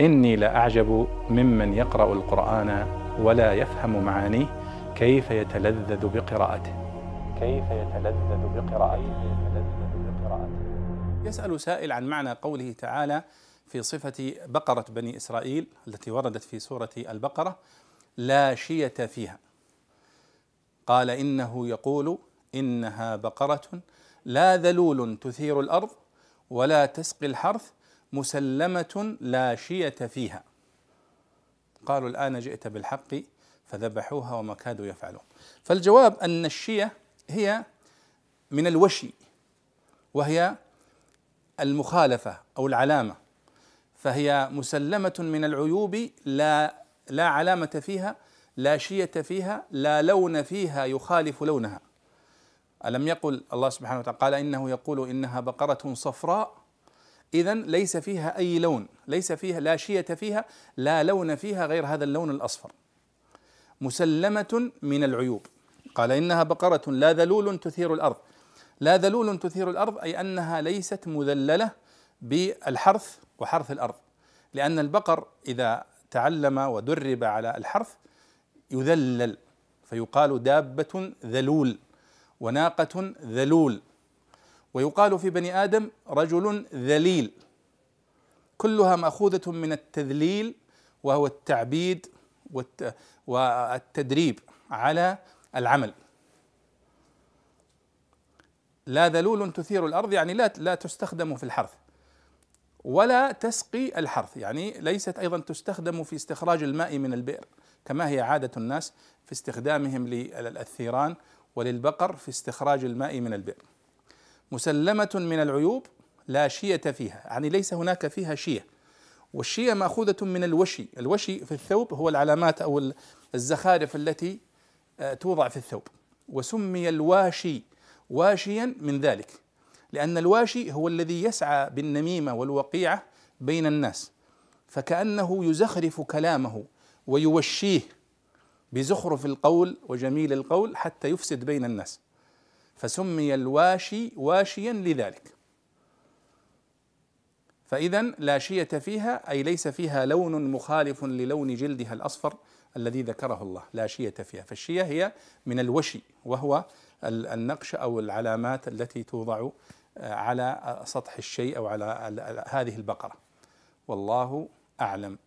إني لأعجب ممن يقرأ القرآن ولا يفهم معانيه كيف يتلذذ بقراءته. كيف يتلذذ بقراءته. يسأل سائل عن معنى قوله تعالى في صفة بقرة بني إسرائيل التي وردت في سورة البقرة لا شية فيها. قال إنه يقول إنها بقرة لا ذلول تثير الأرض ولا تسقي الحرث مسلمة لا شية فيها. قالوا الآن جئت بالحق فذبحوها وما كادوا يفعلون. فالجواب أن الشية هي من الوشي وهي المخالفة أو العلامة. فهي مسلمة من العيوب لا لا علامة فيها لا شية فيها لا لون فيها يخالف لونها. ألم يقل الله سبحانه وتعالى قال إنه يقول إنها بقرة صفراء إذا ليس فيها أي لون ليس فيها لا شية فيها لا لون فيها غير هذا اللون الأصفر. مسلمة من العيوب. قال إنها بقرة لا ذلول تثير الأرض. لا ذلول تثير الأرض أي أنها ليست مذللة بالحرث وحرث الأرض. لأن البقر إذا تعلم ودرب على الحرث يذلل فيقال دابة ذلول وناقة ذلول. ويقال في بني آدم رجل ذليل. كلها مأخوذة من التذليل وهو التعبيد والتدريب على العمل. لا ذلول تثير الأرض يعني لا لا تستخدم في الحرث ولا تسقي الحرث. يعني ليست أيضا تستخدم في استخراج الماء من البئر كما هي عادة الناس في استخدامهم للثيران وللبقر في استخراج الماء من البئر. مسلمة من العيوب لا شية فيها يعني ليس هناك فيها شية. والشية مأخوذة من الوشي الوشي في الثوب هو العلامات أو الزخارف التي آه، توضع في الثوب. وسمي الواشي واشيا من ذلك لأن الواشي هو الذي يسعى بالنميمة والوقيعة بين الناس. فكأنه يزخرف كلامه ويوشيه بزخرف القول وجميل القول حتى يفسد بين الناس. فسمي الواشي واشيا لذلك. فإذا لا شية فيها أي ليس فيها لون مخالف للون جلدها الأصفر الذي ذكره الله. لا شية فيها. فالشية هي من الوشي وهو النقش أو العلامات التي توضع آه، على سطح الشيء أو على هذه البقرة. والله أعلم.